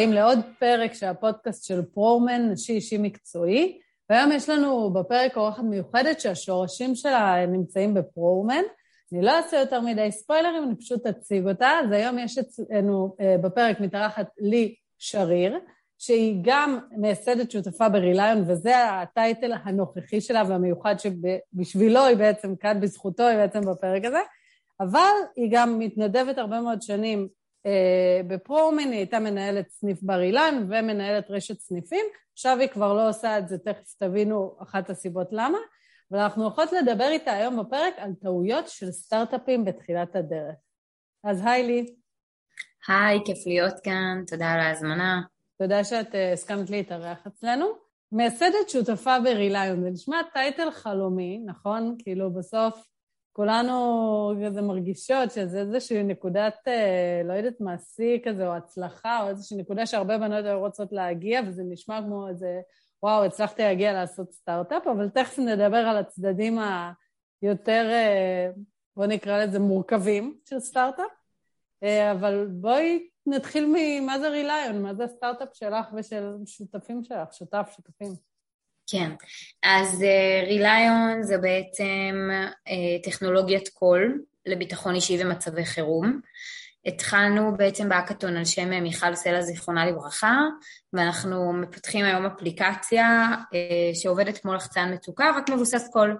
הבאים לעוד פרק של הפודקאסט של פרומן, נשי אישי מקצועי. והיום יש לנו בפרק אורחת מיוחדת שהשורשים שלה נמצאים בפרומן. אני לא אעשה יותר מדי ספוילרים, אני פשוט אציג אותה. אז היום יש אצלנו אה, בפרק מתארחת לי שריר, שהיא גם מייסדת שותפה בריליון, וזה הטייטל הנוכחי שלה והמיוחד שבשבילו היא בעצם כאן, בזכותו היא בעצם בפרק הזה. אבל היא גם מתנדבת הרבה מאוד שנים אה, בפרומן, היא הייתה מנהלת סניף בר אילן ומנהלת רשת סניפים, עכשיו היא כבר לא עושה את זה, תכף תבינו אחת הסיבות למה, אבל אנחנו הולכות לדבר איתה היום בפרק על טעויות של סטארט-אפים בתחילת הדרך. אז היי לי. היי, כיף להיות כאן, תודה על ההזמנה. תודה שאת uh, הסכמת להתארח אצלנו. מייסדת שותפה בריליון, זה נשמע טייטל חלומי, נכון? כאילו בסוף כולנו כזה מרגישות שזה איזושהי נקודת, אה, לא יודעת מה, שיא כזה, או הצלחה, או איזושהי נקודה שהרבה בנות היו רוצות להגיע, וזה נשמע כמו איזה, וואו, הצלחתי להגיע לעשות סטארט-אפ, אבל תכף נדבר על הצדדים היותר, אה, בואו נקרא לזה מורכבים של סטארט-אפ. אה, אבל בואי נתחיל ממה זה ריליון, מה זה הסטארט-אפ שלך ושל שותפים שלך, שותף, שותפים. כן, אז ריליון uh, זה בעצם uh, טכנולוגיית קול לביטחון אישי ומצבי חירום. התחלנו בעצם באקתון על שם אה, מיכל סלע זיכרונה לברכה, ואנחנו מפתחים היום אפליקציה uh, שעובדת כמו לחצן מצוקה, רק מבוסס קול.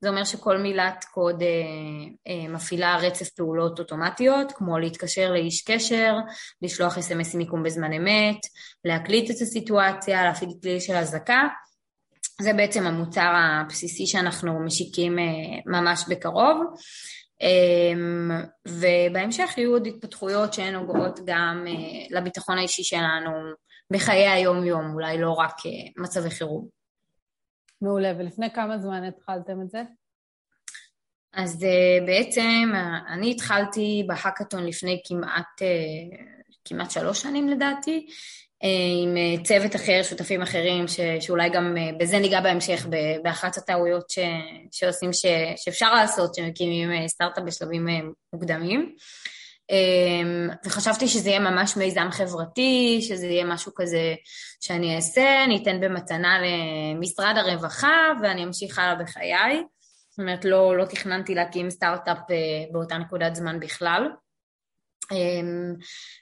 זה אומר שכל מילת קוד uh, uh, מפעילה רצף פעולות אוטומטיות, כמו להתקשר לאיש קשר, לשלוח אס.אם.אסים מיקום בזמן אמת, להקליט את הסיטואציה, להפעיל כלי של אזעקה, זה בעצם המוצר הבסיסי שאנחנו משיקים אה, ממש בקרוב. אמ, ובהמשך יהיו עוד התפתחויות שהן נוגעות גם אה, לביטחון האישי שלנו בחיי היום-יום, אולי לא רק אה, מצבי חירום. מעולה, ולפני כמה זמן התחלתם את זה? אז בעצם אני התחלתי בהאקתון לפני כמעט, כמעט שלוש שנים לדעתי, עם אה, צוות אחר, שותפים אחרים, ש, שאולי גם אה, בזה ניגע בהמשך, באחת הטעויות ש, שעושים, ש, שאפשר לעשות, שמקימים סטארט-אפ בשלבים מוקדמים. וחשבתי שזה יהיה ממש מיזם חברתי, שזה יהיה משהו כזה שאני אעשה, אני אתן במתנה למשרד הרווחה ואני אמשיך הלאה בחיי. זאת אומרת, לא, לא תכננתי להקים סטארט-אפ באותה נקודת זמן בכלל. אמ,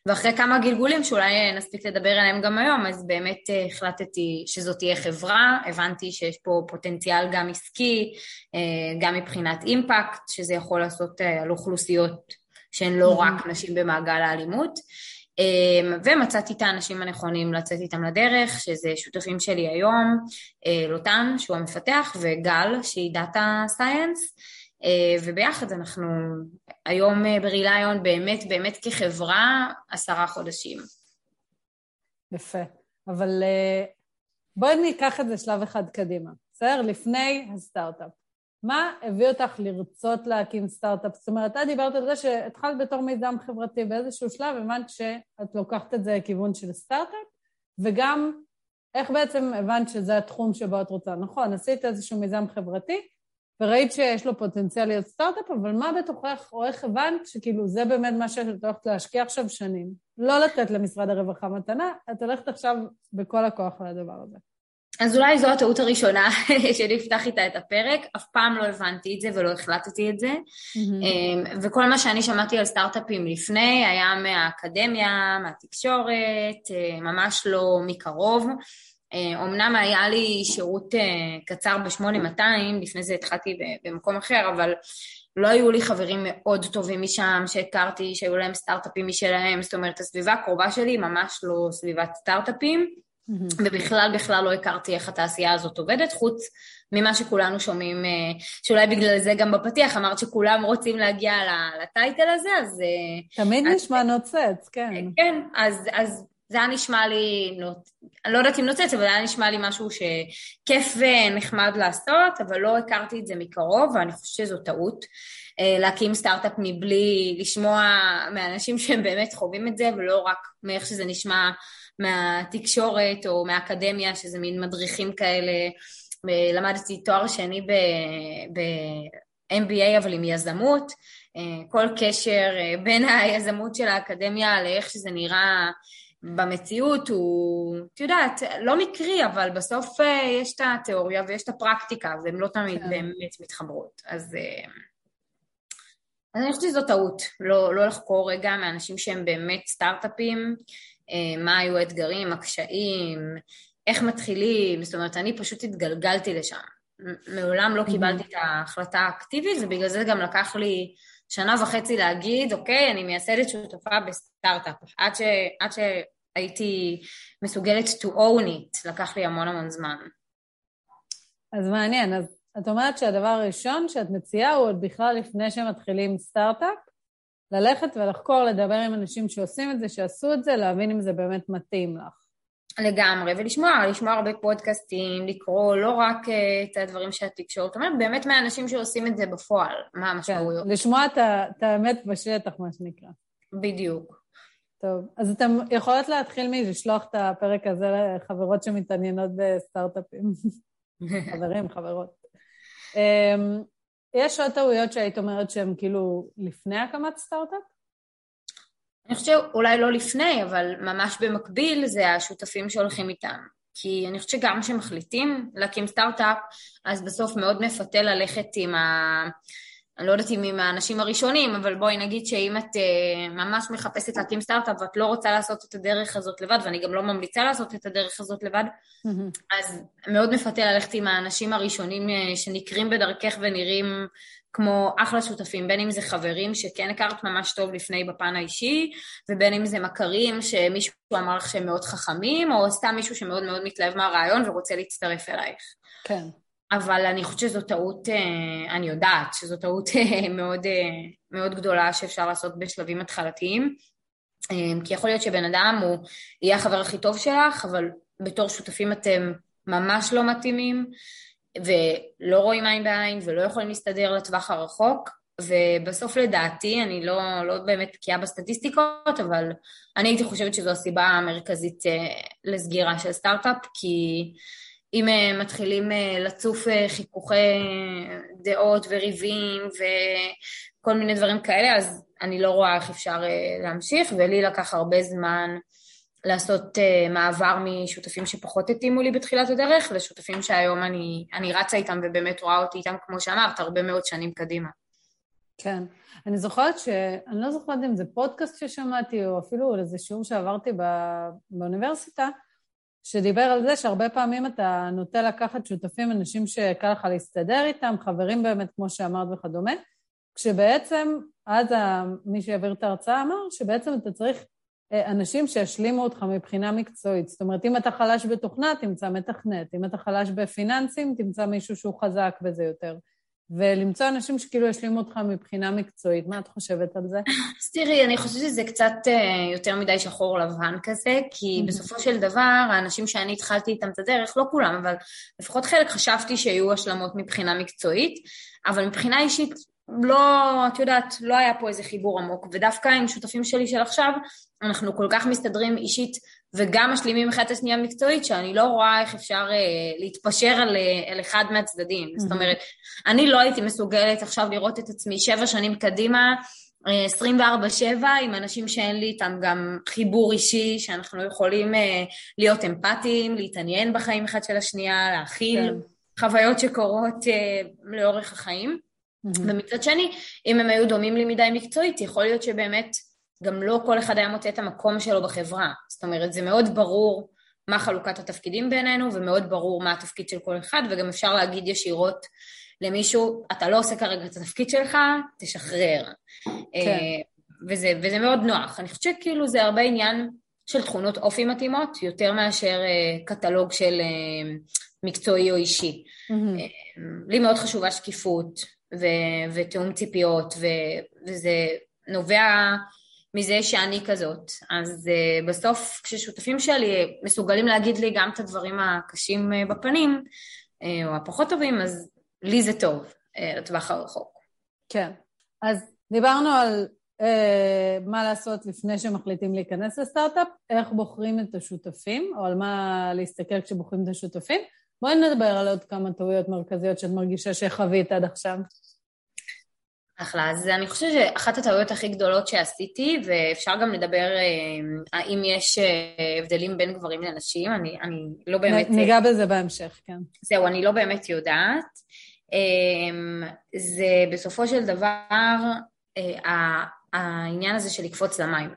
ואחרי כמה גלגולים שאולי נספיק לדבר עליהם גם היום, אז באמת אה, החלטתי שזאת תהיה חברה, הבנתי שיש פה פוטנציאל גם עסקי, אה, גם מבחינת אימפקט, שזה יכול לעשות אה, על אוכלוסיות שהן לא mm-hmm. רק נשים במעגל האלימות, אמ, ומצאתי את האנשים הנכונים לצאת איתם לדרך, שזה שותפים שלי היום, לוטן, שהוא המפתח, וגל, שהיא דאטה סייאנס. אה, וביחד אנחנו היום אה, בריליון באמת באמת כחברה עשרה חודשים. יפה, אבל אה, בואי ניקח את זה שלב אחד קדימה, בסדר? לפני הסטארט-אפ. מה הביא אותך לרצות להקים סטארט-אפ? זאת אומרת, את דיברת על זה שהתחלת בתור מיזם חברתי, באיזשהו שלב הבנת שאת לוקחת את זה לכיוון של סטארט-אפ, וגם איך בעצם הבנת שזה התחום שבו את רוצה. נכון, עשית איזשהו מיזם חברתי, וראית שיש לו פוטנציאל להיות סטארט-אפ, אבל מה בתוכך, או איך הבנת שכאילו זה באמת מה שאת הולכת להשקיע עכשיו שנים? לא לתת למשרד הרווחה מתנה, את הולכת עכשיו בכל הכוח לדבר הזה. אז אולי זו הטעות הראשונה שאני אפתח איתה את הפרק, אף פעם לא הבנתי את זה ולא החלטתי את זה. Mm-hmm. וכל מה שאני שמעתי על סטארט-אפים לפני היה מהאקדמיה, מהתקשורת, אה, ממש לא מקרוב. אומנם היה לי שירות אה, קצר ב-8200, לפני זה התחלתי במקום אחר, אבל לא היו לי חברים מאוד טובים משם שהכרתי, שהיו להם סטארט-אפים משלהם, זאת אומרת הסביבה הקרובה שלי ממש לא סביבת סטארט-אפים, mm-hmm. ובכלל בכלל לא הכרתי איך התעשייה הזאת עובדת, חוץ ממה שכולנו שומעים, אה, שאולי בגלל זה גם בפתיח אמרת שכולם רוצים להגיע לטייטל הזה, אז... אה, תמיד אז, נשמע נוצץ, כן. כן, אז, אז זה היה נשמע לי, אני לא יודעת אם נוצץ, אבל היה נשמע לי משהו שכיף ונחמד לעשות, אבל לא הכרתי את זה מקרוב, ואני חושבת שזו טעות. אה, להקים סטארט-אפ מבלי לשמוע מאנשים שהם באמת חווים את זה, ולא רק מאיך שזה נשמע מהתקשורת או מהאקדמיה, שזה מין מדריכים כאלה. למדתי תואר שני ב-MBA, אבל עם יזמות. אה, כל קשר אה, בין היזמות של האקדמיה לאיך שזה נראה במציאות הוא, את יודעת, לא מקרי, אבל בסוף אה, יש את התיאוריה ויש את הפרקטיקה, והן לא תמיד כן. באמת מתחברות. אז, אה, אז אני חושבת שזו טעות, לא, לא לחקור רגע מאנשים שהם באמת סטארט-אפים, אה, מה היו האתגרים, הקשיים, איך מתחילים, זאת אומרת, אני פשוט התגלגלתי לשם. מעולם לא קיבלתי את ההחלטה האקטיבית, ובגלל זה גם לקח לי שנה וחצי להגיד, אוקיי, אני מייסדת שותפה בסטארט-אפ. עד, ש, עד שהייתי מסוגלת to own it, לקח לי המון המון זמן. אז מעניין, אז את אומרת שהדבר הראשון שאת מציעה הוא עוד בכלל לפני שמתחילים סטארט-אפ, ללכת ולחקור, לדבר עם אנשים שעושים את זה, שעשו את זה, להבין אם זה באמת מתאים לך. לגמרי, ולשמוע, לשמוע הרבה פודקאסטים, לקרוא לא רק uh, את הדברים שהתקשורת אומרת, באמת מהאנשים שעושים את זה בפועל, מה המשמעויות. כן, לשמוע את האמת בשטח, מה שנקרא. בדיוק. טוב, אז אתם יכולות להתחיל מלשלוח את הפרק הזה לחברות שמתעניינות בסטארט-אפים. חברים, חברות. Um, יש עוד טעויות שהיית אומרת שהן כאילו לפני הקמת סטארט-אפ? אני חושבת שאולי לא לפני, אבל ממש במקביל זה השותפים שהולכים איתם. כי אני חושבת שגם כשמחליטים להקים סטארט-אפ, אז בסוף מאוד מפתה ללכת עם ה... אני לא יודעת אם עם האנשים הראשונים, אבל בואי נגיד שאם את uh, ממש מחפשת להקים סטארט-אפ ואת לא רוצה לעשות את הדרך הזאת לבד, ואני גם לא ממליצה לעשות את הדרך הזאת לבד. אז מאוד מפתה ללכת עם האנשים הראשונים uh, שנקרים בדרכך ונראים כמו אחלה שותפים, בין אם זה חברים שכן הכרת ממש טוב לפני בפן האישי, ובין אם זה מכרים שמישהו אמר לך שהם מאוד חכמים, או סתם מישהו שמאוד מאוד מתלהב מהרעיון ורוצה להצטרף אלייך. כן. אבל אני חושבת שזו טעות, אה, אני יודעת שזו טעות אה, מאוד, אה, מאוד גדולה שאפשר לעשות בשלבים התחלתיים, כי יכול להיות שבן אדם הוא יהיה החבר הכי טוב שלך, אבל בתור שותפים אתם ממש לא מתאימים, ולא רואים עין בעין ולא יכולים להסתדר לטווח הרחוק, ובסוף לדעתי, אני לא, לא באמת בקיאה בסטטיסטיקות, אבל אני הייתי חושבת שזו הסיבה המרכזית לסגירה של סטארט-אפ, כי אם אה, מתחילים אה, לצוף אה, חיכוכי דעות וריבים וכל מיני דברים כאלה, אז אני לא רואה איך אפשר להמשיך, ולי לקח הרבה זמן לעשות מעבר משותפים שפחות התאימו לי בתחילת הדרך, לשותפים שהיום אני, אני רצה איתם ובאמת רואה אותי איתם, כמו שאמרת, הרבה מאוד שנים קדימה. כן. אני זוכרת ש... אני לא זוכרת אם זה פודקאסט ששמעתי, או אפילו איזה שיעור שעברתי בא... באוניברסיטה, שדיבר על זה שהרבה פעמים אתה נוטה לקחת שותפים, אנשים שקל לך להסתדר איתם, חברים באמת, כמו שאמרת וכדומה, כשבעצם, אז מי שהעביר את ההרצאה אמר שבעצם אתה צריך אה, אנשים שישלימו אותך מבחינה מקצועית. זאת אומרת, אם אתה חלש בתוכנה, תמצא מתכנת, אם אתה חלש בפיננסים, תמצא מישהו שהוא חזק בזה יותר. ולמצוא אנשים שכאילו ישלימו אותך מבחינה מקצועית. מה את חושבת על זה? אז תראי, אני חושבת שזה קצת uh, יותר מדי שחור לבן כזה, כי. בסופו של דבר, האנשים שאני התחלתי איתם את הדרך, לא כולם, אבל לפחות חלק חשבתי שיהיו השלמות מבחינה מקצועית, אבל מבחינה אישית, לא, את יודעת, לא היה פה איזה חיבור עמוק, ודווקא עם שותפים שלי של עכשיו, אנחנו כל כך מסתדרים אישית וגם משלימים אחד את השנייה מקצועית, שאני לא רואה איך אפשר uh, להתפשר על, uh, על אחד מהצדדים. Mm-hmm. זאת אומרת, אני לא הייתי מסוגלת עכשיו לראות את עצמי שבע שנים קדימה, 24-7, אה, עם אנשים שאין לי איתם גם חיבור אישי, שאנחנו יכולים uh, להיות אמפתיים, להתעניין בחיים אחד של השנייה, להכיל כן. חוויות שקורות uh, לאורך החיים. Mm-hmm. ומצד שני, אם הם היו דומים לי מדי מקצועית, יכול להיות שבאמת גם לא כל אחד היה מוצא את המקום שלו בחברה. זאת אומרת, זה מאוד ברור מה חלוקת התפקידים בינינו, ומאוד ברור מה התפקיד של כל אחד, וגם אפשר להגיד ישירות למישהו, אתה לא עושה כרגע את התפקיד שלך, תשחרר. כן. אה, וזה, וזה מאוד נוח. אני חושבת שכאילו זה הרבה עניין של תכונות אופי מתאימות, יותר מאשר אה, קטלוג של אה, מקצועי או אישי. Mm-hmm. לי מאוד חשובה שקיפות ו- ותיאום ציפיות, ו- וזה נובע מזה שאני כזאת. אז uh, בסוף כששותפים שלי מסוגלים להגיד לי גם את הדברים הקשים uh, בפנים, uh, או הפחות טובים, אז לי זה טוב, uh, לטווח הרחוק. כן. אז דיברנו על uh, מה לעשות לפני שמחליטים להיכנס לסטארט-אפ, איך בוחרים את השותפים, או על מה להסתכל כשבוחרים את השותפים. בואי נדבר על עוד כמה טעויות מרכזיות שאת מרגישה שחווית עד עכשיו. אחלה, אז אני חושבת שאחת הטעויות הכי גדולות שעשיתי, ואפשר גם לדבר אה, האם יש אה, הבדלים בין גברים לנשים, אני, אני לא באמת... ניגע בזה בהמשך, כן. זהו, אני לא באמת יודעת. אה, זה בסופו של דבר העניין הזה של לקפוץ למים.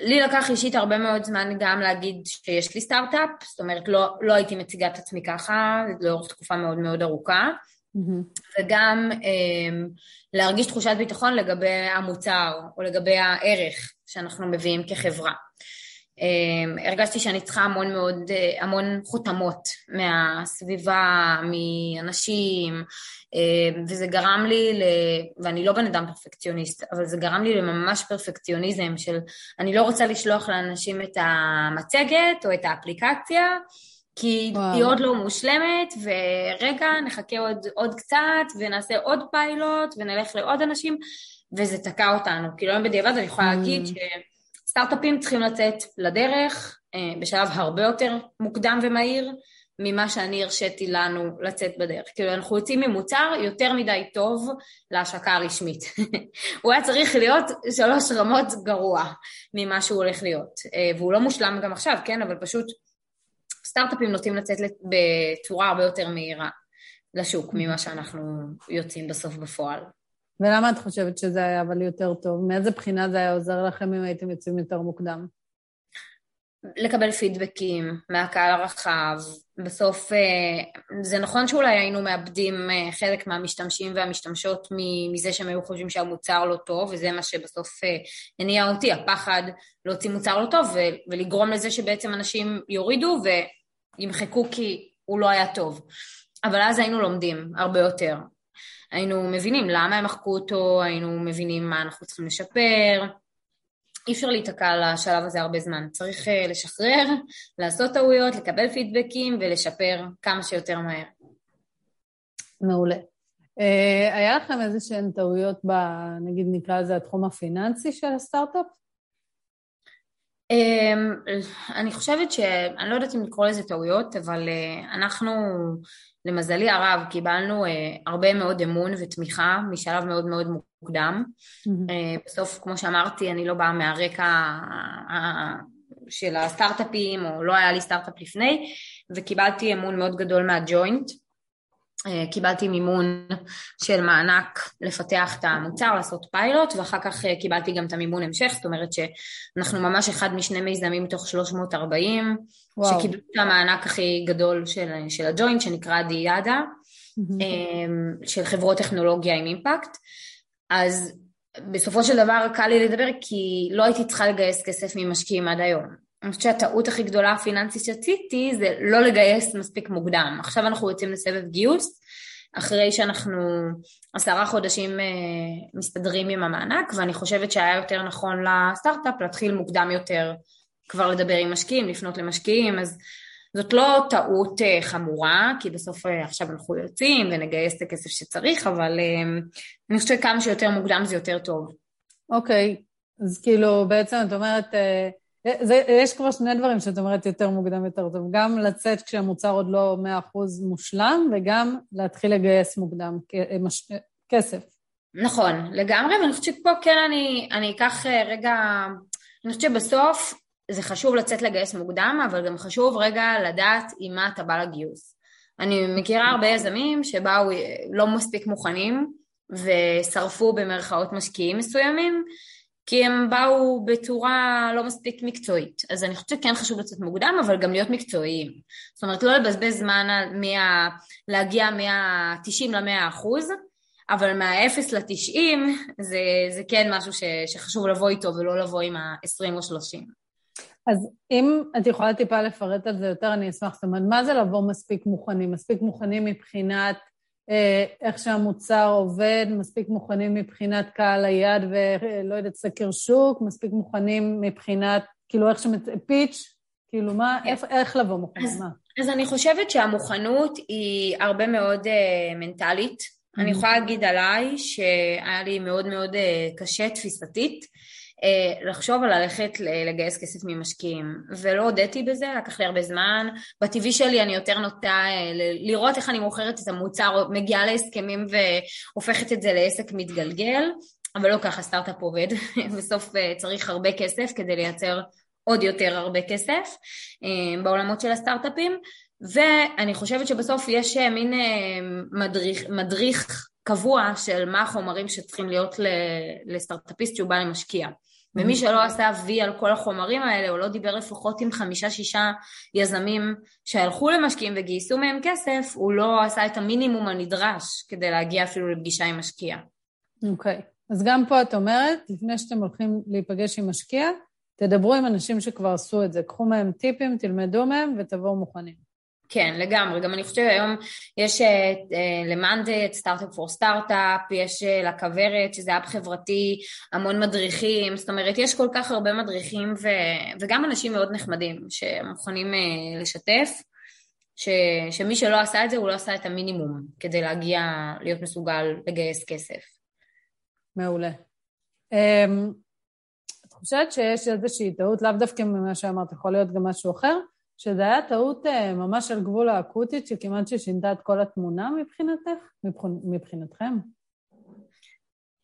לי לקח אישית הרבה מאוד זמן גם להגיד שיש לי סטארט-אפ, זאת אומרת לא, לא הייתי מציגה את עצמי ככה לאורך תקופה מאוד מאוד ארוכה. Mm-hmm. וגם um, להרגיש תחושת ביטחון לגבי המוצר או לגבי הערך שאנחנו מביאים כחברה. Um, הרגשתי שאני צריכה המון מאוד, uh, המון חותמות מהסביבה, מאנשים, uh, וזה גרם לי, ל... ואני לא בן אדם פרפקציוניסט, אבל זה גרם לי לממש פרפקציוניזם של אני לא רוצה לשלוח לאנשים את המצגת או את האפליקציה, כי וואו. היא עוד לא מושלמת, ורגע, נחכה עוד, עוד קצת, ונעשה עוד פיילוט, ונלך לעוד אנשים, וזה תקע אותנו. כאילו היום בדיעבד אני יכולה mm. להגיד שסטארט-אפים צריכים לצאת לדרך אה, בשלב הרבה יותר מוקדם ומהיר, ממה שאני הרשיתי לנו לצאת בדרך. כאילו אנחנו יוצאים ממוצר יותר מדי טוב להשקה הרשמית. הוא היה צריך להיות שלוש רמות גרוע ממה שהוא הולך להיות. אה, והוא לא מושלם גם עכשיו, כן? אבל פשוט סטארט-אפים נוטים לצאת בצורה הרבה יותר מהירה לשוק ממה שאנחנו יוצאים בסוף בפועל. ולמה את חושבת שזה היה אבל יותר טוב? מאיזה בחינה זה היה עוזר לכם אם הייתם יוצאים יותר מוקדם? לקבל פידבקים מהקהל הרחב. בסוף אה, זה נכון שאולי היינו מאבדים אה, חלק מהמשתמשים והמשתמשות מזה שהם היו חושבים שהמוצר לא טוב, וזה מה שבסוף אה, הניע אותי, הפחד להוציא מוצר לא טוב ולגרום לזה שבעצם אנשים יורידו וימחקו כי הוא לא היה טוב. אבל אז היינו לומדים הרבה יותר. היינו מבינים למה הם מחקו אותו, היינו מבינים מה אנחנו צריכים לשפר, אי אפשר להיתקע על השלב הזה הרבה זמן. צריך אה, לשחרר, לעשות טעויות, לקבל פידבקים ולשפר כמה שיותר מהר. מעולה. Uh, היה לכם איזה שהן טעויות ב... נגיד נקרא לזה התחום הפיננסי של הסטארט-אפ? Um, אני חושבת ש... אני לא יודעת אם לקרוא לזה טעויות, אבל uh, אנחנו למזלי הרב קיבלנו uh, הרבה מאוד אמון ותמיכה משלב מאוד מאוד מוקדם. Mm-hmm. Uh, בסוף, כמו שאמרתי, אני לא באה מהרקע uh, של הסטארט-אפים, או לא היה לי סטארט-אפ לפני, וקיבלתי אמון מאוד גדול מהג'וינט. אה, קיבלתי מימון של מענק לפתח את המוצר, לעשות פיילוט, ואחר כך אה, קיבלתי גם את המימון המשך, זאת אומרת שאנחנו ממש אחד משני מיזמים מתוך 340, וואו. שקיבלו את המענק הכי גדול של, של הג'וינט, שנקרא דיאדה, mm-hmm. של חברות טכנולוגיה עם אימפקט. אז בסופו של דבר קל לי לדבר כי לא הייתי צריכה לגייס כסף ממשקיעים עד היום. אני חושבת שהטעות הכי גדולה הפיננסית שעשיתי זה לא לגייס מספיק מוקדם. עכשיו אנחנו יוצאים לסבב גיוס, אחרי שאנחנו עשרה חודשים אה, מסתדרים עם המענק, ואני חושבת שהיה יותר נכון לסטארט-אפ להתחיל מוקדם יותר כבר לדבר עם משקיעים, לפנות למשקיעים, אז זאת לא טעות אה, חמורה, כי בסוף אה, עכשיו אנחנו יוצאים ונגייס את הכסף שצריך, אבל אני חושבת שכמה שיותר מוקדם זה יותר טוב. אוקיי, okay. אז כאילו בעצם את אומרת... זה, יש כבר שני דברים שאת אומרת יותר מוקדם יותר טוב, גם לצאת כשהמוצר עוד לא מאה אחוז מושלם, וגם להתחיל לגייס מוקדם מש, כסף. נכון, לגמרי, ואני חושבת שפה כן אני, אני אקח אה, רגע, אני חושבת שבסוף זה חשוב לצאת לגייס מוקדם, אבל גם חשוב רגע לדעת עם מה אתה בא לגיוס. אני מכירה הרבה יזמים שבאו אה, לא מספיק מוכנים, ושרפו במרכאות משקיעים מסוימים, כי הם באו בצורה לא מספיק מקצועית. אז אני חושבת שכן חשוב לצאת מוקדם, אבל גם להיות מקצועיים. זאת אומרת, לא לבזבז זמן מה... להגיע מה-90 ל-100 אחוז, אבל מה-0 ל-90 זה, זה כן משהו ש, שחשוב לבוא איתו ולא לבוא עם ה-20 או 30. אז אם את יכולה טיפה לפרט על זה יותר, אני אשמח. זאת אומרת, מה זה לבוא מספיק מוכנים? מספיק מוכנים מבחינת איך שהמוצר עובד, מספיק מוכנים מבחינת קהל היד ולא יודעת, סקר שוק, מספיק מוכנים מבחינת, כאילו איך שמצ... פיץ', כאילו מה, כן. איך, איך לבוא מוכנים, אז, מה? אז אני חושבת שהמוכנות היא הרבה מאוד uh, מנטלית. Mm-hmm. אני יכולה להגיד עליי שהיה לי מאוד מאוד uh, קשה תפיסתית. אה, לחשוב על ללכת לגייס כסף ממשקיעים. ולא הודיתי בזה, לקח לי הרבה זמן, בטבעי שלי אני יותר נוטה אה, לראות איך אני מוכרת את המוצר, מגיעה להסכמים והופכת את זה לעסק מתגלגל, אבל לא ככה סטארט-אפ עובד, בסוף אה, צריך הרבה כסף כדי לייצר עוד יותר הרבה כסף בעולמות של הסטארט-אפים. ואני חושבת שבסוף יש מין מדריך, מדריך קבוע של מה החומרים שצריכים להיות לסטארט-אפיסט שהוא בא למשקיע. ומי שלא עשה וי על כל החומרים האלה, או לא דיבר לפחות עם חמישה-שישה יזמים שהלכו למשקיעים וגייסו מהם כסף, הוא לא עשה את המינימום הנדרש כדי להגיע אפילו לפגישה עם משקיע. אוקיי. Okay. אז גם פה את אומרת, לפני שאתם הולכים להיפגש עם משקיע, תדברו עם אנשים שכבר עשו את זה. קחו מהם טיפים, תלמדו מהם ותבואו מוכנים. כן, לגמרי. גם אני חושבת שהיום יש למאנדי את סטארט-אפ פור סטארט-אפ, יש uh, לכוורת, שזה אב חברתי, המון מדריכים, זאת אומרת, יש כל כך הרבה מדריכים ו... וגם אנשים מאוד נחמדים שמוכנים uh, לשתף, ש... שמי שלא עשה את זה, הוא לא עשה את המינימום כדי להגיע, להיות מסוגל לגייס כסף. מעולה. Um, את חושבת שיש איזושהי טעות, לאו דווקא ממה שאמרת, יכול להיות גם משהו אחר? שזה היה טעות אה, ממש על גבול האקוטית, שכמעט ששינתה את כל התמונה מבחינתך, מבחינתכם?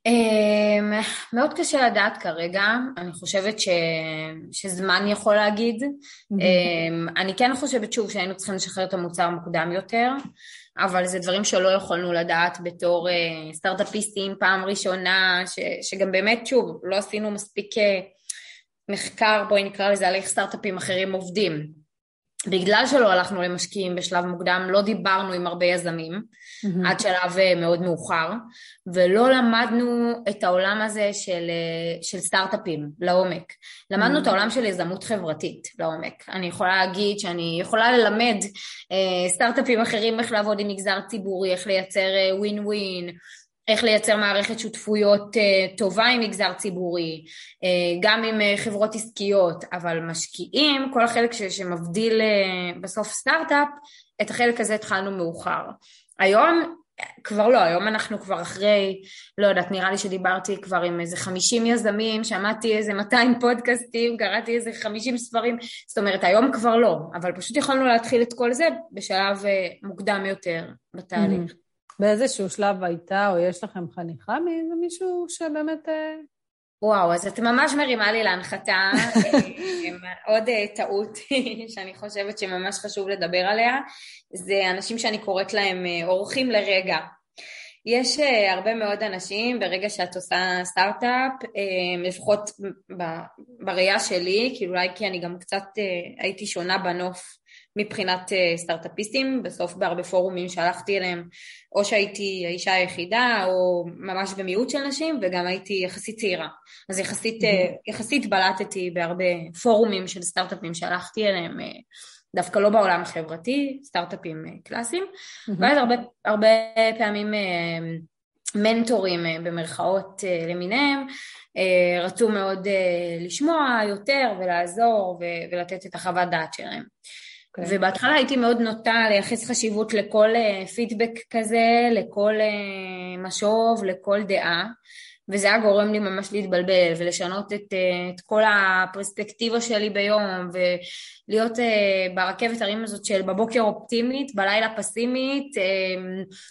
אמ, מאוד קשה לדעת כרגע, אני חושבת ש... שזמן יכול להגיד. אמ, אני כן חושבת שוב שהיינו צריכים לשחרר את המוצר מוקדם יותר, אבל זה דברים שלא יכולנו לדעת בתור אה, סטארט-אפיסטים פעם ראשונה, ש... שגם באמת שוב, לא עשינו מספיק אה, מחקר, בואי נקרא לזה, על איך סטארט-אפים אחרים עובדים. בגלל שלא הלכנו למשקיעים בשלב מוקדם, לא דיברנו עם הרבה יזמים mm-hmm. עד שלב אה, מאוד מאוחר, ולא למדנו את העולם הזה של, אה, של סטארט-אפים לעומק. למדנו mm-hmm. את העולם של יזמות חברתית לעומק. אני יכולה להגיד שאני יכולה ללמד אה, סטארט-אפים אחרים איך לעבוד עם מגזר ציבורי, איך לייצר ווין ווין, איך לייצר מערכת שותפויות uh, טובה עם מגזר ציבורי, uh, גם עם uh, חברות עסקיות, אבל משקיעים, כל החלק ש- שמבדיל בסוף סטארט-אפ, את החלק הזה התחלנו מאוחר. היום כבר לא, היום אנחנו כבר אחרי, לא יודעת, נראה לי שדיברתי כבר עם איזה 50 יזמים, שמעתי איזה 200 פודקאסטים, קראתי איזה 50 ספרים, זאת אומרת, היום כבר לא, אבל פשוט יכולנו להתחיל את כל זה בשלב מוקדם יותר בתהליך. Mm-hmm. באיזשהו שלב הייתה או יש לכם חניכה מאיזה מישהו שבאמת... אה, וואו, אז את ממש מרימה לי להנחתה. אה, עוד אה, טעות שאני חושבת שממש חשוב לדבר עליה, זה אנשים שאני קוראת להם אורחים לרגע. יש הרבה מאוד אנשים, ברגע שאת עושה סטארט-אפ, לפחות בראייה שלי, כי אולי כי אני גם קצת הייתי שונה בנוף מבחינת אה, סטארט-אפיסטים, בסוף בהרבה פורומים שהלכתי אליהם, או שהייתי האישה היחידה, או ממש במיעוט של נשים, וגם הייתי יחסית צעירה. אז יחסית, mm-hmm. יחסית בלטתי בהרבה פורומים של סטארט-אפים שהלכתי אליהם, אה, דווקא לא בעולם החברתי, סטארט-אפים קלאסיים, mm-hmm. ואז הרבה, הרבה פעמים מנטורים במרכאות למיניהם, רצו מאוד לשמוע יותר ולעזור ולתת את החוות דעת שלהם. Okay. אוקיי. ובהתחלה הייתי מאוד נוטה לייחס חשיבות לכל פידבק uh, כזה, לכל uh, משוב, לכל דעה, וזה היה גורם לי ממש להתבלבל ולשנות את, uh, את כל הפרספקטיבה שלי ביום, ולהיות ברכבת הרים הזאת של בבוקר אופטימית, בלילה פסימית,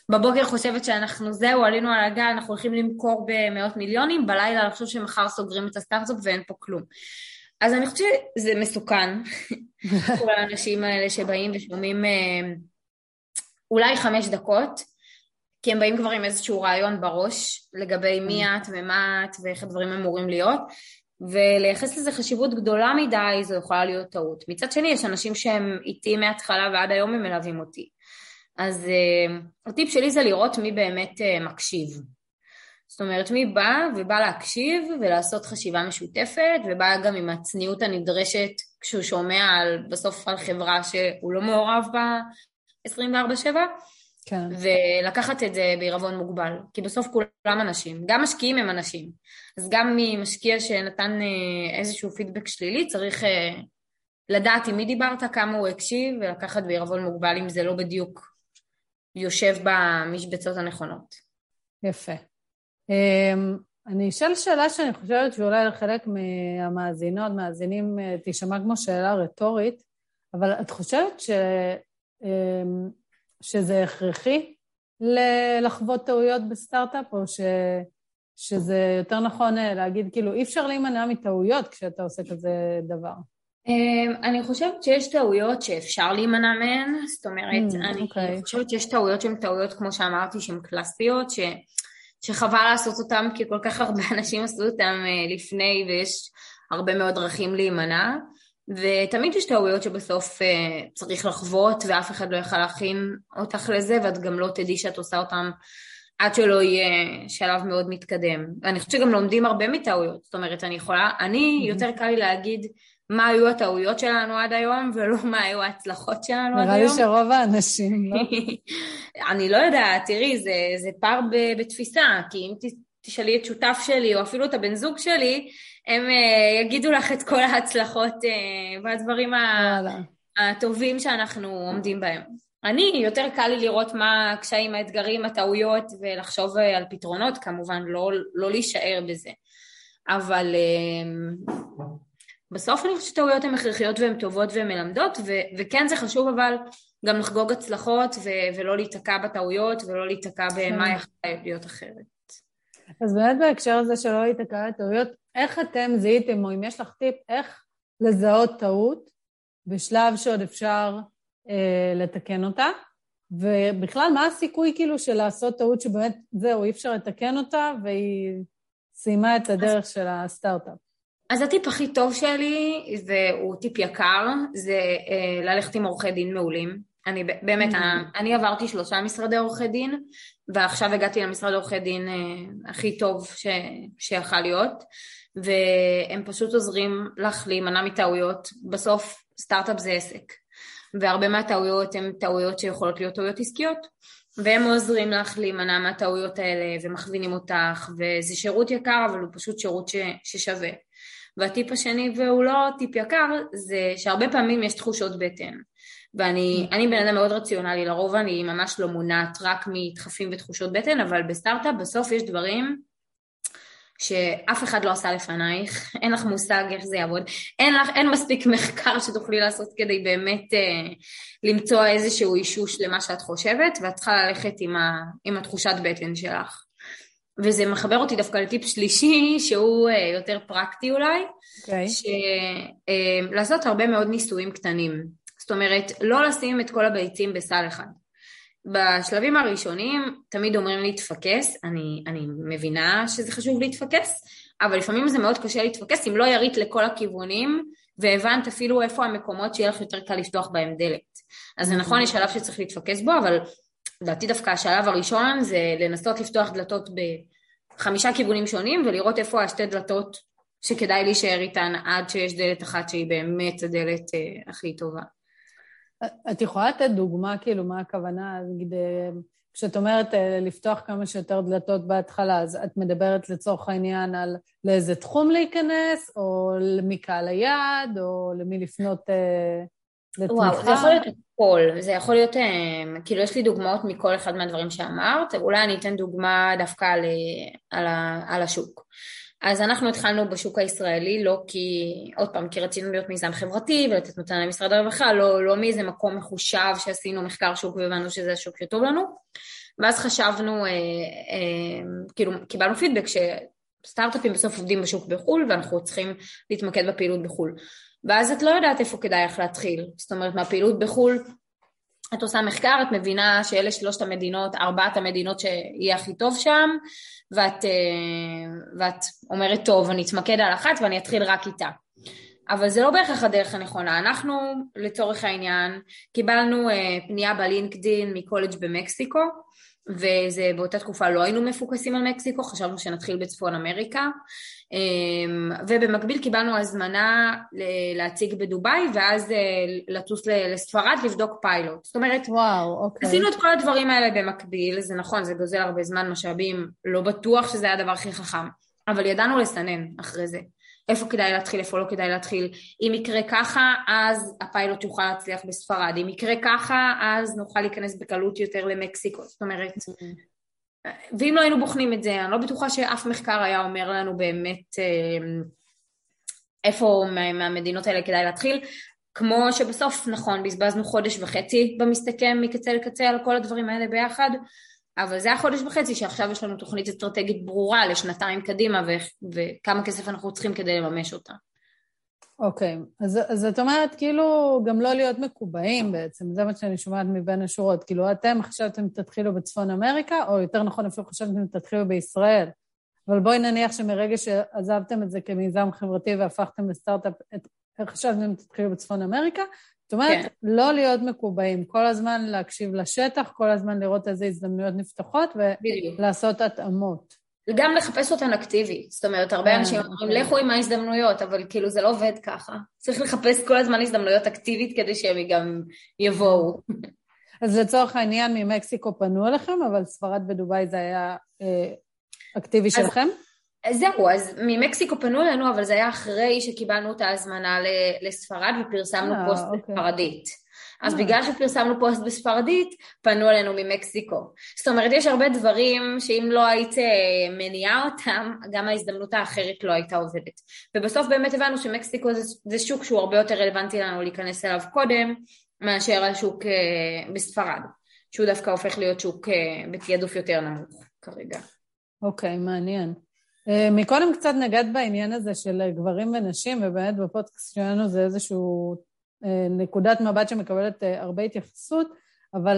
בבוקר חושבת שאנחנו זהו, עלינו על הגל, אנחנו הולכים למכור במאות מיליונים, בלילה לחשוב שמחר סוגרים את הסטארט-אפ ואין פה כלום. אז אני חושבת שזה מסוכן, כל האנשים האלה שבאים ושומעים אה, אולי חמש דקות, כי הם באים כבר עם איזשהו רעיון בראש לגבי מי mm. את ומה את ואיך הדברים אמורים להיות, ולייחס לזה חשיבות גדולה מדי זו יכולה להיות טעות. מצד שני יש אנשים שהם איתי מההתחלה ועד היום הם מלווים אותי. אז uh, הטיפ שלי זה לראות מי באמת uh, מקשיב. זאת אומרת, מי בא ובא להקשיב ולעשות חשיבה משותפת, ובא גם עם הצניעות הנדרשת כשהוא שומע על, בסוף על חברה שהוא לא מעורב בה 24-7, כן. ולקחת את זה בעירבון מוגבל, כי בסוף כולם אנשים, גם משקיעים הם אנשים. אז גם ממשקיע שנתן אה, איזשהו פידבק שלילי, צריך אה, לדעת עם מי דיברת, כמה הוא הקשיב, ולקחת בעירבון מוגבל אם זה לא בדיוק יושב במשבצות הנכונות. יפה. אמ, אני אשאל שאלה שאני חושבת שאולי לחלק מהמאזינות, מאזינים, אה, תישמע כמו שאלה רטורית, אבל את חושבת ש, אמ, שזה הכרחי לחוות טעויות בסטארט-אפ, או ש, שזה יותר נכון אה, להגיד, כאילו, אי אפשר להימנע מטעויות כשאתה עושה כזה דבר? אמ, אני חושבת שיש טעויות שאפשר להימנע מהן, זאת אומרת, mm, אני okay. אוקיי. חושבת שיש טעויות שהן טעויות, כמו שאמרתי, שהן קלאסיות, ש... שחבל לעשות אותן כי כל כך הרבה אנשים עשו אותן אה, לפני ויש הרבה מאוד דרכים להימנע. ותמיד יש טעויות שבסוף uh, צריך לחוות ואף אחד לא יכל להכין אותך לזה ואת גם לא תדעי שאת עושה אותם עד שלא יהיה שלב מאוד מתקדם. ואני חושבת שגם לומדים הרבה מטעויות, זאת אומרת אני יכולה, אני יותר קל לי להגיד מה היו הטעויות שלנו עד היום ולא מה היו ההצלחות שלנו עד היום. נראה לי שרוב האנשים, לא? אני לא יודעת, תראי, זה, זה פער בתפיסה, כי אם תשאלי את שותף שלי או אפילו את הבן זוג שלי, הם uh, יגידו לך את כל ההצלחות uh, והדברים הטובים שאנחנו עומדים בהם. אני, יותר קל לי לראות מה הקשיים, האתגרים, הטעויות ולחשוב uh, על פתרונות, כמובן, לא, לא להישאר בזה. אבל uh, בסוף אני חושבת שטעויות הן הכרחיות והן טובות והן מלמדות, ו- וכן זה חשוב אבל גם לחגוג הצלחות ו- ולא להיתקע בטעויות ולא להיתקע במה כן. יכול להיות אחרת. אז באמת בהקשר הזה שלא להיתקע בטעויות, איך אתם זיהיתם, או אם יש לך טיפ, איך לזהות טעות בשלב שעוד אפשר אה, לתקן אותה? ובכלל, מה הסיכוי כאילו של לעשות טעות שבאמת, זהו, אי אפשר לתקן אותה, והיא סיימה את הדרך אז... של הסטארט-אפ? אז הטיפ הכי טוב שלי, והוא טיפ יקר, זה אה, ללכת עם עורכי דין מעולים. אני באמת, mm-hmm. אני עברתי שלושה משרדי עורכי דין, ועכשיו הגעתי למשרד עורכי דין אה, הכי טוב ש, שיכל להיות, והם פשוט עוזרים לך להימנע מטעויות. בסוף סטארט-אפ זה עסק, והרבה מהטעויות הן טעויות שיכולות להיות טעויות עסקיות, והם עוזרים לך להימנע מהטעויות האלה ומכווינים אותך, וזה שירות יקר, אבל הוא פשוט שירות ש, ששווה. והטיפ השני, והוא לא טיפ יקר, זה שהרבה פעמים יש תחושות בטן. ואני mm. בן אדם מאוד רציונלי, לרוב אני ממש לא מונעת רק מדחפים ותחושות בטן, אבל בסטארט-אפ בסוף יש דברים שאף אחד לא עשה לפנייך, אין לך מושג איך זה יעבוד, אין, לך, אין מספיק מחקר שתוכלי לעשות כדי באמת אה, למצוא איזשהו אישוש למה שאת חושבת, ואת צריכה ללכת עם, ה, עם התחושת בטן שלך. וזה מחבר אותי דווקא לטיפ שלישי, שהוא אה, יותר פרקטי אולי, okay. אוקיי. שלעשות אה, הרבה מאוד ניסויים קטנים. זאת אומרת, לא לשים את כל הביצים בסל אחד. בשלבים הראשונים תמיד אומרים להתפקס, אני, אני מבינה שזה חשוב להתפקס, אבל לפעמים זה מאוד קשה להתפקס אם לא ירית לכל הכיוונים והבנת אפילו איפה המקומות שיהיה לך יותר קל לפתוח בהם דלת. אז זה נכון, יש שלב שצריך להתפקס בו, אבל לדעתי דווקא השלב הראשון זה לנסות לפתוח דלתות בחמישה כיוונים שונים ולראות איפה השתי דלתות שכדאי להישאר איתן עד שיש דלת אחת שהיא באמת הדלת אה, הכי טובה. את יכולה לתת דוגמה, כאילו, מה הכוונה? נגיד, אה, כשאת אומרת אה, לפתוח כמה שיותר דלתות בהתחלה, אז את מדברת לצורך העניין על לאיזה תחום להיכנס, או למי קהל היעד, או למי לפנות אה, לתמיכה? וואו, זה יכול להיות הכל. זה יכול להיות, כאילו, יש לי דוגמאות מכל אחד מהדברים שאמרת, אולי אני אתן דוגמה דווקא על, על, על השוק. אז אנחנו התחלנו בשוק הישראלי לא כי, עוד פעם, כי רצינו להיות מיזם חברתי ולתת מתנה למשרד הרווחה, לא, לא מאיזה מקום מחושב שעשינו מחקר שוק והבנו שזה השוק שטוב לנו. ואז חשבנו, אה, אה, כאילו קיבלנו פידבק שסטארט-אפים בסוף עובדים בשוק בחו"ל ואנחנו צריכים להתמקד בפעילות בחו"ל. ואז את לא יודעת איפה כדאי לך להתחיל, זאת אומרת מהפעילות בחו"ל את עושה מחקר, את מבינה שאלה שלושת המדינות, ארבעת המדינות שיהיה הכי טוב שם, ואת, אה, ואת אומרת, טוב, אני אתמקד על אחת ואני אתחיל רק איתה. אבל זה לא בהכרח הדרך הנכונה. אנחנו, לצורך העניין, קיבלנו אה, פנייה בלינקדין מקולג' במקסיקו, וזה באותה תקופה לא היינו מפוקסים על מקסיקו, חשבנו שנתחיל בצפון אמריקה, אמ, ובמקביל קיבלנו הזמנה להציג בדובאי ואז אה, לטוס לספרד לבדוק פיילוט. זאת אומרת, וואו, אוקיי. עשינו את כל הדברים האלה במקביל, זה נכון, זה גוזל הרבה זמן, משאבים, לא בטוח שזה היה הדבר הכי חכם, אבל ידענו לסנן אחרי זה. איפה כדאי להתחיל, איפה לא כדאי להתחיל. אם יקרה ככה, אז הפיילוט יוכל להצליח בספרד. אם יקרה ככה, אז נוכל להיכנס בקלות יותר למקסיקו. זאת אומרת, ואם לא היינו בוחנים את זה, אני לא בטוחה שאף מחקר היה אומר לנו באמת איפה מהמדינות האלה כדאי להתחיל, כמו שבסוף, נכון, בזבזנו חודש וחצי במסתכם מקצה לקצה על כל הדברים האלה ביחד, אבל זה היה חודש וחצי שעכשיו יש לנו תוכנית אסטרטגית ברורה לשנתיים קדימה ו- וכמה כסף אנחנו צריכים כדי לממש אותה. אוקיי. אז, אז את אומרת כאילו גם לא להיות מקובעים בעצם, זה מה שאני שומעת מבין השורות. כאילו אתם חשבתם תתחילו בצפון אמריקה, או יותר נכון אפילו חשבתם תתחילו בישראל. אבל בואי נניח שמרגע שעזבתם את זה כמיזם חברתי והפכתם לסטארט-אפ, חשבתם תתחילו בצפון אמריקה, זאת אומרת, כן. לא להיות מקובעים, כל הזמן להקשיב לשטח, כל הזמן לראות איזה הזדמנויות נפתחות ולעשות התאמות. וגם לחפש אותן אקטיבית. זאת אומרת, הרבה כן, אנשים אומרים, אוקיי. לכו עם ההזדמנויות, אבל כאילו זה לא עובד ככה. צריך לחפש כל הזמן הזדמנויות אקטיבית כדי שהם גם יבואו. אז לצורך העניין, ממקסיקו פנו אליכם, אבל ספרד בדובאי זה היה אה, אקטיבי שלכם? זהו, אז ממקסיקו פנו אלינו, אבל זה היה אחרי שקיבלנו את ההזמנה לספרד ופרסמנו 아, אה, פוסט אוקיי. בספרדית. אז 아. אה. בגלל שפרסמנו פוסט בספרדית, פנו אלינו ממקסיקו. זאת אומרת, יש הרבה דברים שאם לא היית אה, מניעה אותם, גם ההזדמנות האחרת לא הייתה עובדת. ובסוף באמת הבנו שמקסיקו זה, זה שוק שהוא הרבה יותר רלוונטי לנו להיכנס אליו קודם, מאשר השוק בספרד, שהוא דווקא הופך להיות שוק בתעדוף יותר נמוך כרגע. אוקיי, okay, מעניין. אה, מקודם קצת נגעת בעניין הזה של גברים ונשים, ובאמת בפודקאסט שלנו זה איזשהו אה, נקודת מבט שמקבלת אה, הרבה התייחסות, אבל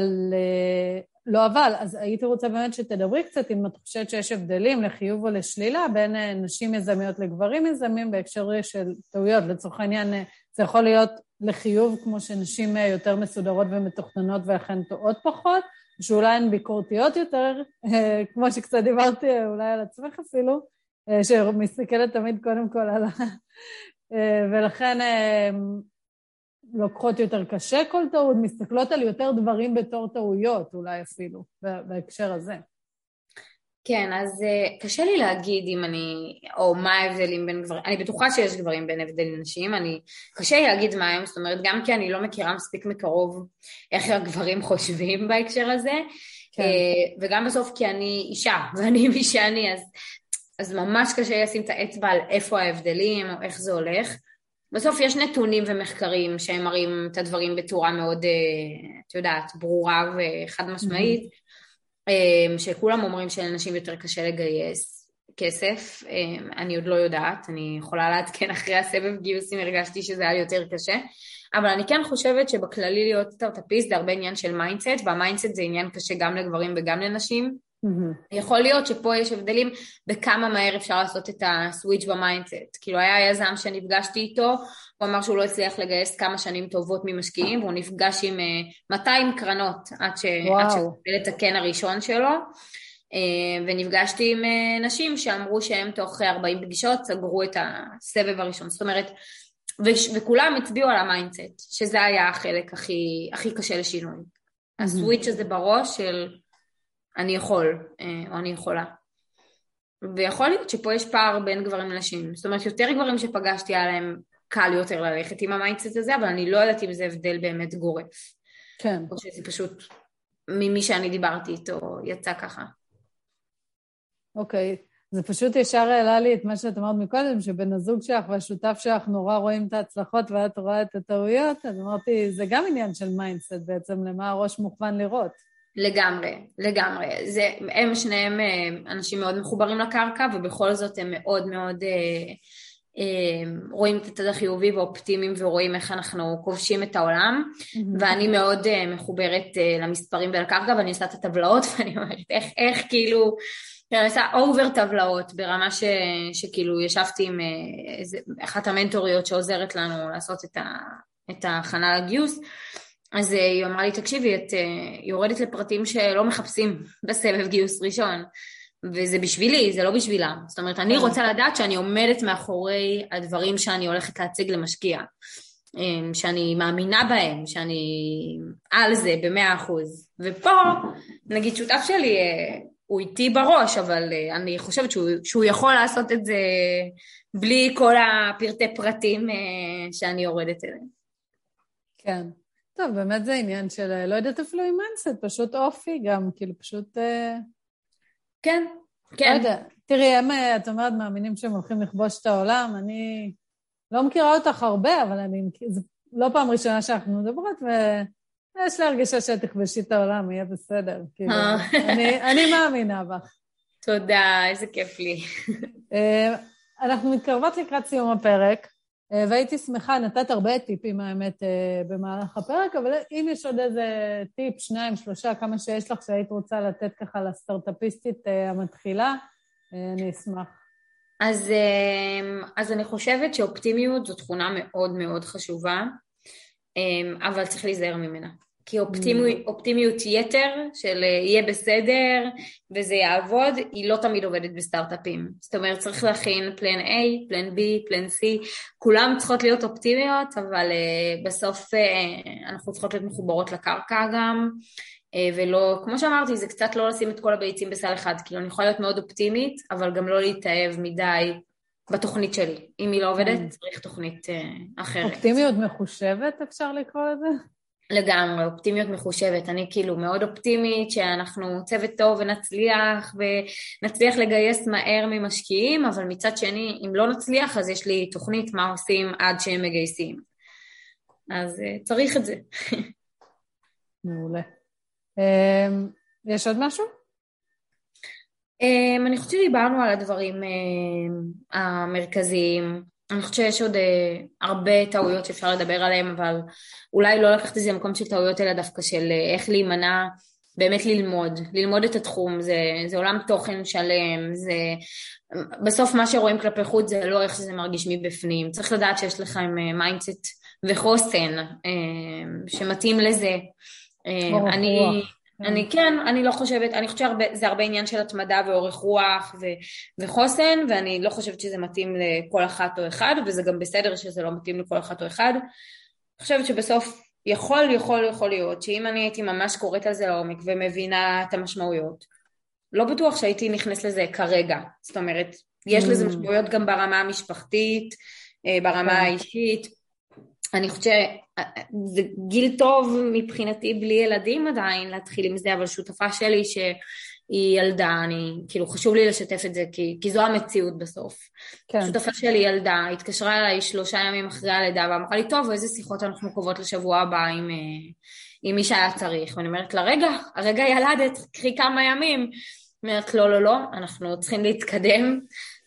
לא אבל, אז הייתי רוצה באמת שתדברי קצת אם את חושבת שיש הבדלים לחיוב או לשלילה בין נשים יזמיות לגברים יזמים בהקשר של טעויות. לצורך העניין, זה יכול להיות לחיוב כמו שנשים יותר מסודרות ומתוכננות ולכן טועות פחות, שאולי הן ביקורתיות יותר, כמו שקצת דיברתי אולי על עצמך אפילו, אה, שמסתכלת תמיד קודם כל על ה... אה, ולכן אה, לוקחות יותר קשה כל טעות, מסתכלות על יותר דברים בתור טעויות אולי אפילו, בהקשר הזה. כן, אז קשה לי להגיד אם אני, או מה ההבדלים בין גברים, אני בטוחה שיש גברים בין הבדלים לנשים, אני, קשה לי להגיד מה הם, זאת אומרת, גם כי אני לא מכירה מספיק מקרוב איך הגברים חושבים בהקשר הזה, כן. וגם בסוף כי אני אישה, ואני מי שאני, אז אז ממש קשה לשים את האצבע על איפה ההבדלים או איך זה הולך. בסוף יש נתונים ומחקרים שהם מראים את הדברים בצורה מאוד, אה, את יודעת, ברורה וחד משמעית, mm-hmm. שכולם אומרים שלנשים יותר קשה לגייס כסף, אה, אני עוד לא יודעת, אני יכולה לעדכן אחרי הסבב גיוס אם הרגשתי שזה היה יותר קשה, אבל אני כן חושבת שבכללי להיות סטארט-אפיסט זה הרבה עניין של mindset, וה mindset זה עניין קשה גם לגברים וגם לנשים. Mm-hmm. יכול להיות שפה יש הבדלים בכמה מהר אפשר לעשות את ה switch ב mindset. כאילו היה יזם שנפגשתי איתו, הוא אמר שהוא לא הצליח לגייס כמה שנים טובות ממשקיעים, והוא נפגש עם 200 אה, קרנות עד, ש... עד שהוא קיבל את הקרן הראשון שלו. אה, ונפגשתי עם אה, נשים שאמרו שהם תוך 40 פגישות סגרו את הסבב הראשון. זאת אומרת, ו- וכולם הצביעו על ה mindset, שזה היה החלק הכי, הכי קשה לשינוי. Mm-hmm. ה switch הזה בראש של אני יכול, אה, או אני יכולה. ויכול להיות שפה יש פער בין גברים לנשים. זאת אומרת, יותר גברים שפגשתי היה להם קל יותר ללכת עם ה mindset הזה, אבל אני לא יודעת אם זה הבדל באמת גורף. כן. או שזה פשוט ממי שאני דיברתי איתו יצא ככה. אוקיי. זה פשוט ישר העלה לי את מה שאת אמרת מקודם, שבן הזוג שלך והשותף שלך נורא רואים את ההצלחות ואת רואה את הטעויות, אז אמרתי, זה גם עניין של mindset בעצם, למה הראש מוכוון לראות. לגמרי, לגמרי. זה, הם שניהם אה, אנשים מאוד מחוברים לקרקע, ובכל זאת הם מאוד מאוד אה, אה, רואים את הצד החיובי ואופטימיים ורואים איך אנחנו כובשים את העולם, mm-hmm. ואני מאוד אה, מחוברת אה, למספרים ולקרקע, ואני עושה את הטבלאות, ואני אומרת איך, איך כאילו... אני עושה over טבלאות ברמה ש, שכאילו ישבתי עם אה, אחת המנטוריות שעוזרת לנו לעשות את, ה, את ההכנה לגיוס אז אה, היא אמרה לי, תקשיבי, את אה, יורדת לפרטים שלא מחפשים בסבב גיוס ראשון, וזה בשבילי, זה לא בשבילה. זאת אומרת, אני כן. רוצה לדעת שאני עומדת מאחורי הדברים שאני הולכת להציג למשקיע, אה, שאני מאמינה בהם, שאני על זה במאה אחוז. ופה, נגיד, שותף שלי, הוא איתי בראש, אבל אני חושבת שהוא, שהוא יכול לעשות את זה בלי כל הפרטי פרטים שאני יורדת אליהם. כן. טוב, באמת זה עניין של, לא יודעת אפילו אם mindset, פשוט אופי גם, כאילו פשוט... אה, כן, כן. לא יודע, תראי, הם, את אומרת, מאמינים שהם הולכים לכבוש את העולם, אני לא מכירה אותך הרבה, אבל אני, זו לא פעם ראשונה שאנחנו מדברות, ויש לי הרגשה שתכבשי את העולם, יהיה בסדר. כאילו, אה. אני, אני מאמינה בך. תודה, איזה כיף לי. אה, אנחנו מתקרבות לקראת סיום הפרק, אה, והייתי שמחה, נתת הרבה טיפים, האמת, אה, במהלך הפרק, אבל אם יש עוד איזה טיפ, שניים, שלושה, כמה שיש לך, שהיית רוצה לתת ככה לסטארט-אפיסטית המתחילה, אני אשמח. אז, אז אני חושבת שאופטימיות זו תכונה מאוד מאוד חשובה, אבל צריך להיזהר ממנה. כי אופטימיות, mm. יתר של אה, יהיה בסדר וזה יעבוד, היא לא תמיד עובדת בסטארט-אפים. זאת אומרת, צריך להכין פלן A, פלן B, פלן C, כולם צריכות להיות אופטימיות, אבל uh, בסוף uh, אנחנו צריכות להיות מחוברות לקרקע גם, uh, ולא, כמו שאמרתי, זה קצת לא לשים את כל הביצים בסל אחד, כאילו אני יכולה להיות מאוד אופטימית, אבל גם לא להתאהב מדי בתוכנית שלי. אם היא לא עובדת, mm. צריך תוכנית uh, אחרת. אופטימיות מחושבת, אפשר לקרוא לזה? לגמרי, אופטימיות מחושבת. אני כאילו מאוד אופטימית שאנחנו צוות טוב ונצליח ונצליח לגייס מהר ממשקיעים, אבל מצד שני, אם לא נצליח, אז יש לי תוכנית מה עושים עד שהם מגייסים. אז uh, צריך את זה. מעולה. Um, יש עוד משהו? Um, אני חושבת שדיברנו על הדברים um, המרכזיים. אני חושבת שיש עוד אה, הרבה טעויות שאפשר לדבר עליהן, אבל אולי לא לקחת את זה למקום של טעויות, אלא דווקא של אה, איך להימנע, באמת ללמוד, ללמוד את התחום, זה, זה עולם תוכן שלם, זה... בסוף מה שרואים כלפי חוץ זה לא איך שזה מרגיש מבפנים, צריך לדעת שיש לכם mindset אה, וחוסן אה, שמתאים לזה. אה, אני... אני כן, אני לא חושבת, אני חושבת שזה הרבה עניין של התמדה ואורך רוח ו, וחוסן, ואני לא חושבת שזה מתאים לכל אחת או אחד, וזה גם בסדר שזה לא מתאים לכל אחת או אחד. אני חושבת שבסוף יכול, יכול, יכול להיות שאם אני הייתי ממש קוראת על זה לעומק ומבינה את המשמעויות, לא בטוח שהייתי נכנס לזה כרגע. זאת אומרת, יש לזה mm. משמעויות גם ברמה המשפחתית, אה, ברמה כן. האישית, אני חושבת שזה גיל טוב מבחינתי בלי ילדים עדיין להתחיל עם זה, אבל שותפה שלי שהיא ילדה, אני, כאילו חשוב לי לשתף את זה כי, כי זו המציאות בסוף. כן. שותפה שלי ילדה, התקשרה אליי שלושה ימים אחרי הלידה ואמרה לי, טוב, איזה שיחות אנחנו קובעות לשבוע הבא עם, אה, עם מי שהיה צריך? ואני אומרת לה, רגע, הרגע ילדת, קחי כמה ימים. אומרת, לא, לא, לא, אנחנו צריכים להתקדם,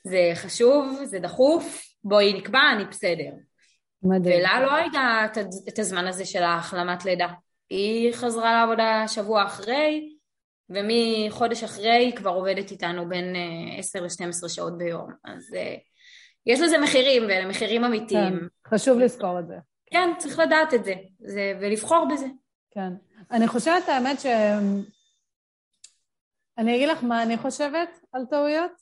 זה חשוב, זה דחוף, בואי נקבע, אני בסדר. מדהים. ולה לא הייתה את הזמן הזה של ההחלמת לידה. היא חזרה לעבודה שבוע אחרי, ומחודש אחרי היא כבר עובדת איתנו בין 10 אה, ל-12 שעות ביום. אז uh, יש לזה מחירים, ואלה מחירים אמיתיים. כן, חשוב לזכור את זה. כן, צריך לדעת את זה, זה ולבחור בזה. כן. אני חושבת, האמת, ש... אני אגיד לך מה אני חושבת על טעויות.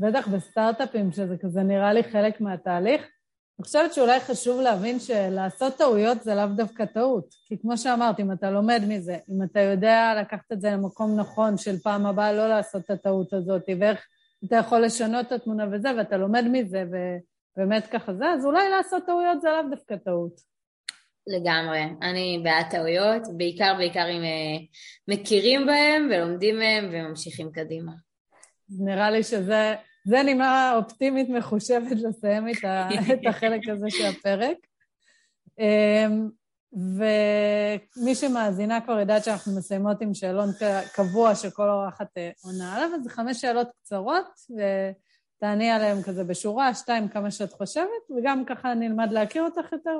בטח בסטארט-אפים, שזה כזה נראה לי חלק מהתהליך. אני חושבת שאולי חשוב להבין שלעשות טעויות זה לאו דווקא טעות. כי כמו שאמרת, אם אתה לומד מזה, אם אתה יודע לקחת את זה למקום נכון של פעם הבאה לא לעשות את הטעות הזאת, ואיך אתה יכול לשנות את התמונה וזה, ואתה לומד מזה, ובאמת ככה זה, אז אולי לעשות טעויות זה לאו דווקא טעות. לגמרי. אני בעד טעויות, בעיקר בעיקר אם אה, מכירים בהם ולומדים מהם וממשיכים קדימה. נראה לי שזה זה נימה אופטימית מחושבת לסיים את, ה, את החלק הזה של הפרק. אמ, ומי שמאזינה כבר יודעת שאנחנו מסיימות עם שאלון קבוע שכל אורחת אה, עונה עליו, אז זה חמש שאלות קצרות, ותעני עליהן כזה בשורה, שתיים, כמה שאת חושבת, וגם ככה נלמד להכיר אותך יותר,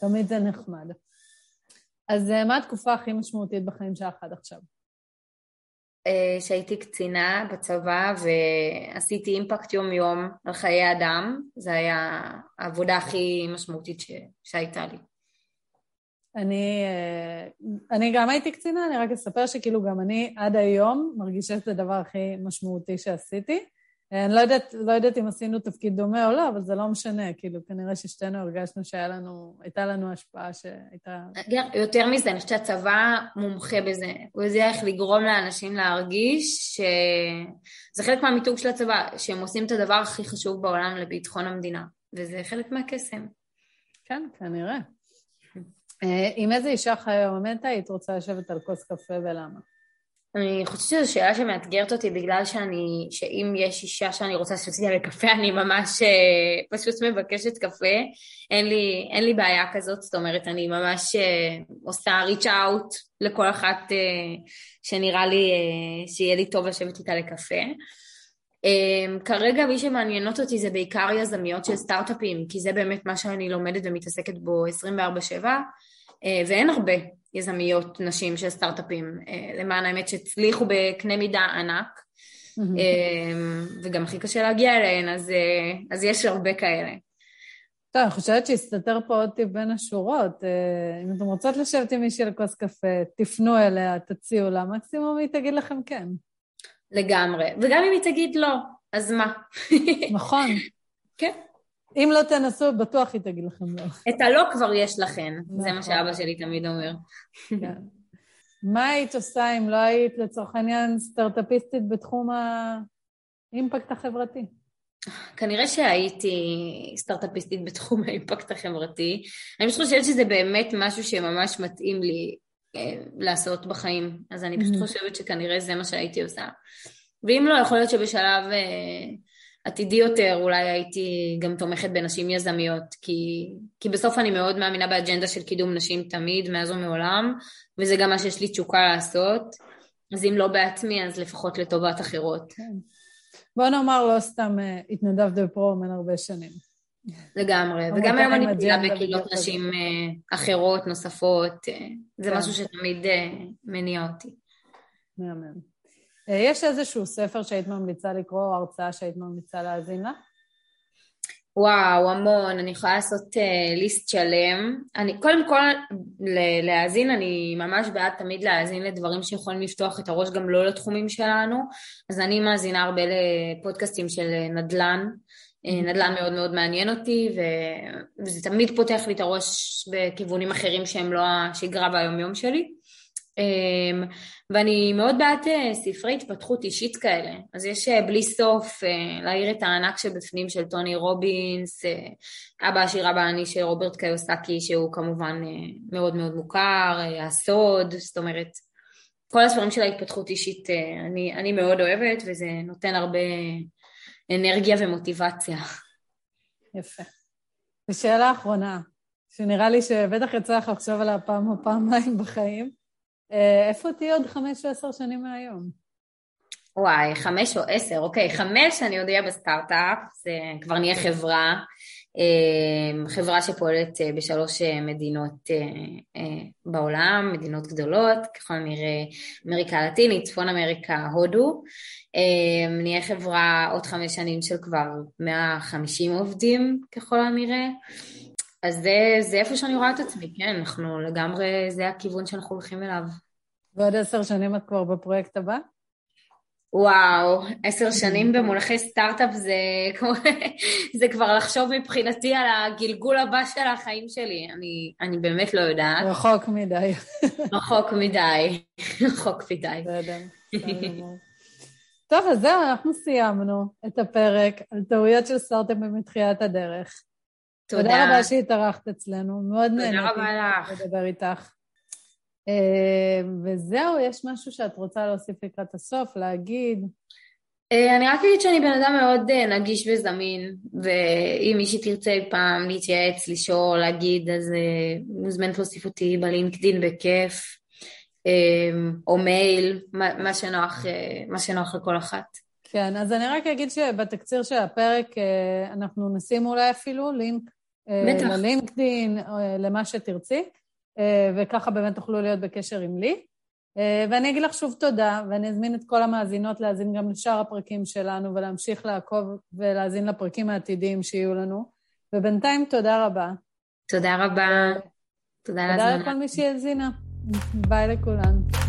ותמיד זה נחמד. אז אה, מה התקופה הכי משמעותית בחיים שלך עד עכשיו? אה, שהייתי קצינה בצבא ועשיתי אימפקט יום-יום על חיי אדם, זו היה העבודה הכי משמעותית ש... שהייתה לי. אני, אה, אני גם הייתי קצינה, אני רק אספר שכאילו גם אני עד היום מרגישה שזה הדבר הכי משמעותי שעשיתי. אני לא יודעת, לא יודעת אם עשינו תפקיד דומה או לא, אבל זה לא משנה, כאילו, כנראה ששתינו הרגשנו שהייתה לנו, לנו השפעה שהייתה... יותר מזה, אני חושבת שהצבא מומחה בזה. הוא יודע איך לגרום לאנשים להרגיש שזה חלק מהמיתוג של הצבא, שהם עושים את הדבר הכי חשוב בעולם לביטחון המדינה, וזה חלק מהקסם. כן, כנראה. אה, עם איזה אישה חיומית היית רוצה לשבת על כוס קפה ולמה? אני חושבת שזו שאלה שמאתגרת אותי בגלל שאני, שאם יש אישה שאני רוצה שתוציא לה לקפה, אני ממש אה, פשוט מבקשת קפה. אין לי, אין לי בעיה כזאת, זאת אומרת, אני ממש אה, עושה reach out לכל אחת אה, שנראה לי שיהיה לי טוב לשבת איתה לקפה. כרגע מי שמעניינות אותי זה בעיקר יזמיות של סטארט-אפים, כי זה באמת מה שאני לומדת ומתעסקת בו 24/7, ואין הרבה. יזמיות נשים של סטארט-אפים, אה, למען האמת שהצליחו בקנה מידה ענק, אה, וגם הכי קשה להגיע אליהן, אז, אה, אז יש הרבה כאלה. טוב, אני חושבת שהסתתר פה עוד טיפ בין השורות. אם אתם רוצות לשבת עם מישהי לכוס קפה, תפנו אליה, תציעו לה, מקסימום היא תגיד לכם כן. לגמרי. וגם אם היא תגיד לא, אז מה? נכון. כן. אם לא תנסו, בטוח היא תגיד לכם לא. את הלא כבר יש לכן, זה מה נכון. שאבא שלי תמיד אומר. כן. מה היית עושה אם לא היית, לצורך העניין, סטארט-אפיסטית בתחום האימפקט החברתי? כנראה שהייתי סטארט-אפיסטית בתחום האימפקט החברתי. אני פשוט חושבת שזה באמת משהו שממש מתאים לי אה, לעשות בחיים, אז אני פשוט חושבת שכנראה זה מה שהייתי עושה. ואם לא, יכול להיות שבשלב... אה, עתידי יותר, אולי הייתי גם תומכת בנשים יזמיות, כי, כי בסוף אני מאוד מאמינה באג'נדה של קידום נשים תמיד, מאז ומעולם, וזה גם מה שיש לי תשוקה לעשות, אז אם לא בעצמי, אז לפחות לטובת אחרות. כן. בוא נאמר, לא סתם uh, התנדבת בפרומן הרבה שנים. לגמרי, וגם היום אני פעילה בקהילות נשים uh, אחרות, נוספות, uh, זה כן. משהו שתמיד מניע אותי. מהמם. אה, יש איזשהו ספר שהיית ממליצה לקרוא, או הרצאה שהיית ממליצה להאזין לה? וואו, המון, אני יכולה לעשות uh, ליסט שלם. אני, קודם כל, להאזין, אני ממש בעד תמיד להאזין לדברים שיכולים לפתוח את הראש גם לא לתחומים שלנו, אז אני מאזינה הרבה לפודקאסטים של נדל"ן. אה, mm-hmm. נדל"ן מאוד מאוד מעניין אותי, ו... וזה תמיד פותח לי את הראש בכיוונים אחרים שהם לא השגרה והיומיום שלי. אמ, ואני מאוד בעד אה, ספרי התפתחות אישית כאלה. אז יש אה, בלי סוף אה, להעיר את הענק שבפנים של טוני רובינס, אבא עשיר אבא אני של רוברט קיוסקי שהוא כמובן מאוד מאוד מוכר, הסוד, זאת אומרת כל הספרים של ההתפתחות אישית אני, אני מאוד אוהבת וזה נותן הרבה אנרגיה ומוטיבציה. יפה. ושאלה אחרונה, שנראה לי שבטח יצא לך לחשוב עליה פעם או פעמיים בחיים. אה, איפה תהיי עוד חמש או עשר שנים מהיום? וואי, חמש או עשר, אוקיי, חמש אני עוד אהיה בסטארט-אפ, זה כבר נהיה חברה, אה, חברה שפועלת אה, בשלוש מדינות בעולם, מדינות גדולות, ככל הנראה אמריקה הלטינית, צפון אמריקה, הודו. נהיה חברה עוד חמש שנים של כבר 150 עובדים ככל הנראה. אז זה, זה איפה שאני רואה את עצמי, כן, אנחנו לגמרי, זה הכיוון שאנחנו הולכים אליו. ועוד עשר שנים את כבר בפרויקט הבא? וואו, עשר שנים במונחי סטארט-אפ זה, זה כבר לחשוב מבחינתי על הגלגול הבא של החיים שלי. אני, אני באמת לא יודעת. רחוק מדי. רחוק מדי. רחוק מדי. טוב, אז זהו, אנחנו סיימנו את הפרק על טעויות של סטארט-אפים מתחילת הדרך. תודה. תודה רבה שהתארחת אצלנו, מאוד נהניתי. לדבר איתך. אה, וזהו, יש משהו שאת רוצה להוסיף לקראת הסוף, להגיד? אה, אני רק אגיד שאני בן אדם מאוד אה, נגיש וזמין, ואם מישהי תרצה פעם להתייעץ, לשאול, להגיד, אז מוזמנת להוסיף אותי בלינקדין בכיף, או מייל, מה שנוח, מה שנוח לכל אחת. כן, אז אני רק אגיד שבתקציר של הפרק אנחנו נשים אולי אפילו לינק בטח. ללינקדין, למה שתרצי. אה, וככה באמת תוכלו להיות בקשר עם לי. אה, ואני אגיד לך שוב תודה, ואני אזמין את כל המאזינות להאזין גם לשאר הפרקים שלנו ולהמשיך לעקוב ולהאזין לפרקים העתידיים שיהיו לנו. ובינתיים תודה רבה. תודה רבה. תודה על תודה לכל מי שהאזינה. ביי לכולן.